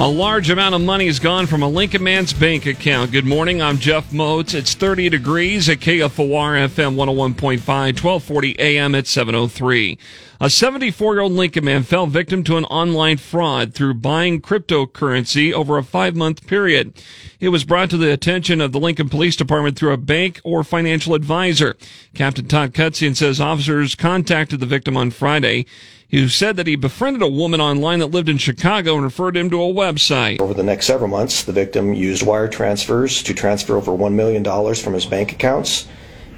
A large amount of money is gone from a Lincoln man's bank account. Good morning. I'm Jeff Motz. It's 30 degrees at KFOR FM 101.5, 1240 AM at 703. A 74 year old Lincoln man fell victim to an online fraud through buying cryptocurrency over a five month period. It was brought to the attention of the Lincoln Police Department through a bank or financial advisor. Captain Todd Kocian says officers contacted the victim on Friday who said that he befriended a woman online that lived in Chicago and referred him to a website. Over the next several months, the victim used wire transfers to transfer over $1 million from his bank accounts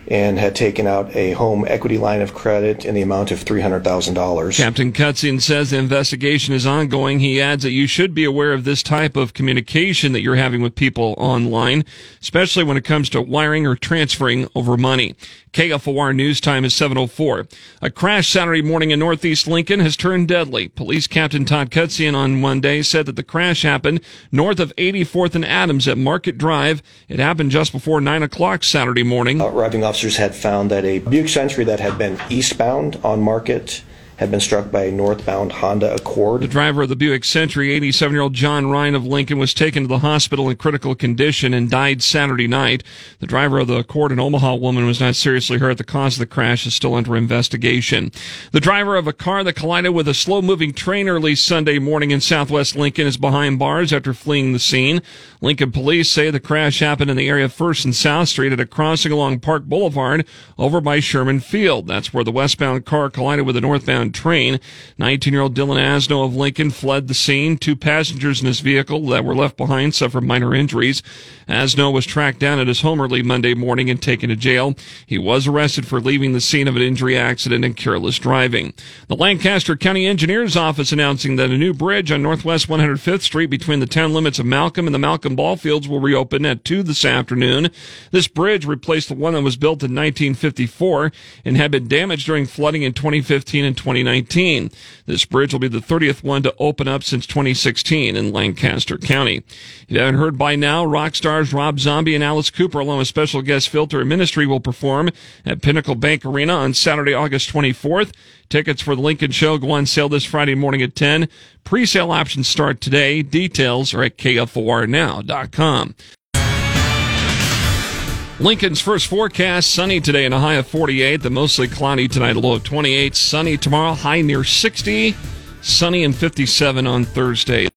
and had taken out a home equity line of credit in the amount of $300,000. Captain Kocian says the investigation is ongoing. He adds that you should be aware of this type of communication that you're having with people online, especially when it comes to wiring or transferring over money. KFOR news time is 704. A crash Saturday morning in Northeast Lincoln has turned deadly. Police Captain Todd Kocian on Monday said that the crash happened north of 84th and Adams at Market Drive. It happened just before 9 o'clock Saturday morning. Uh, arriving officers had found that a Buick Century that had been eastbound on Market had been struck by a northbound Honda Accord. The driver of the Buick Century, 87 year old John Ryan of Lincoln, was taken to the hospital in critical condition and died Saturday night. The driver of the Accord, an Omaha woman, was not seriously hurt. The cause of the crash is still under investigation. The driver of a car that collided with a slow moving train early Sunday morning in southwest Lincoln is behind bars after fleeing the scene. Lincoln police say the crash happened in the area of 1st and South Street at a crossing along Park Boulevard over by Sherman Field. That's where the westbound car collided with a northbound train. 19 year old Dylan Asno of Lincoln fled the scene. Two passengers in his vehicle that were left behind suffered minor injuries. Asno was tracked down at his home early Monday morning and taken to jail. He was arrested for leaving the scene of an injury accident and careless driving. The Lancaster County Engineer's Office announcing that a new bridge on Northwest 105th Street between the town limits of Malcolm and the Malcolm ball fields will reopen at 2 this afternoon. This bridge replaced the one that was built in 1954 and had been damaged during flooding in 2015 and 2019. This bridge will be the 30th one to open up since 2016 in Lancaster County. If you haven't heard by now, rock stars Rob Zombie and Alice Cooper, along with special guest Filter and Ministry, will perform at Pinnacle Bank Arena on Saturday, August 24th. Tickets for the Lincoln Show go on sale this Friday morning at 10. Pre-sale options start today. Details are at kfornow.com. Lincoln's first forecast sunny today and a high of 48. The mostly cloudy tonight, a low of 28. Sunny tomorrow, high near 60. Sunny and 57 on Thursday.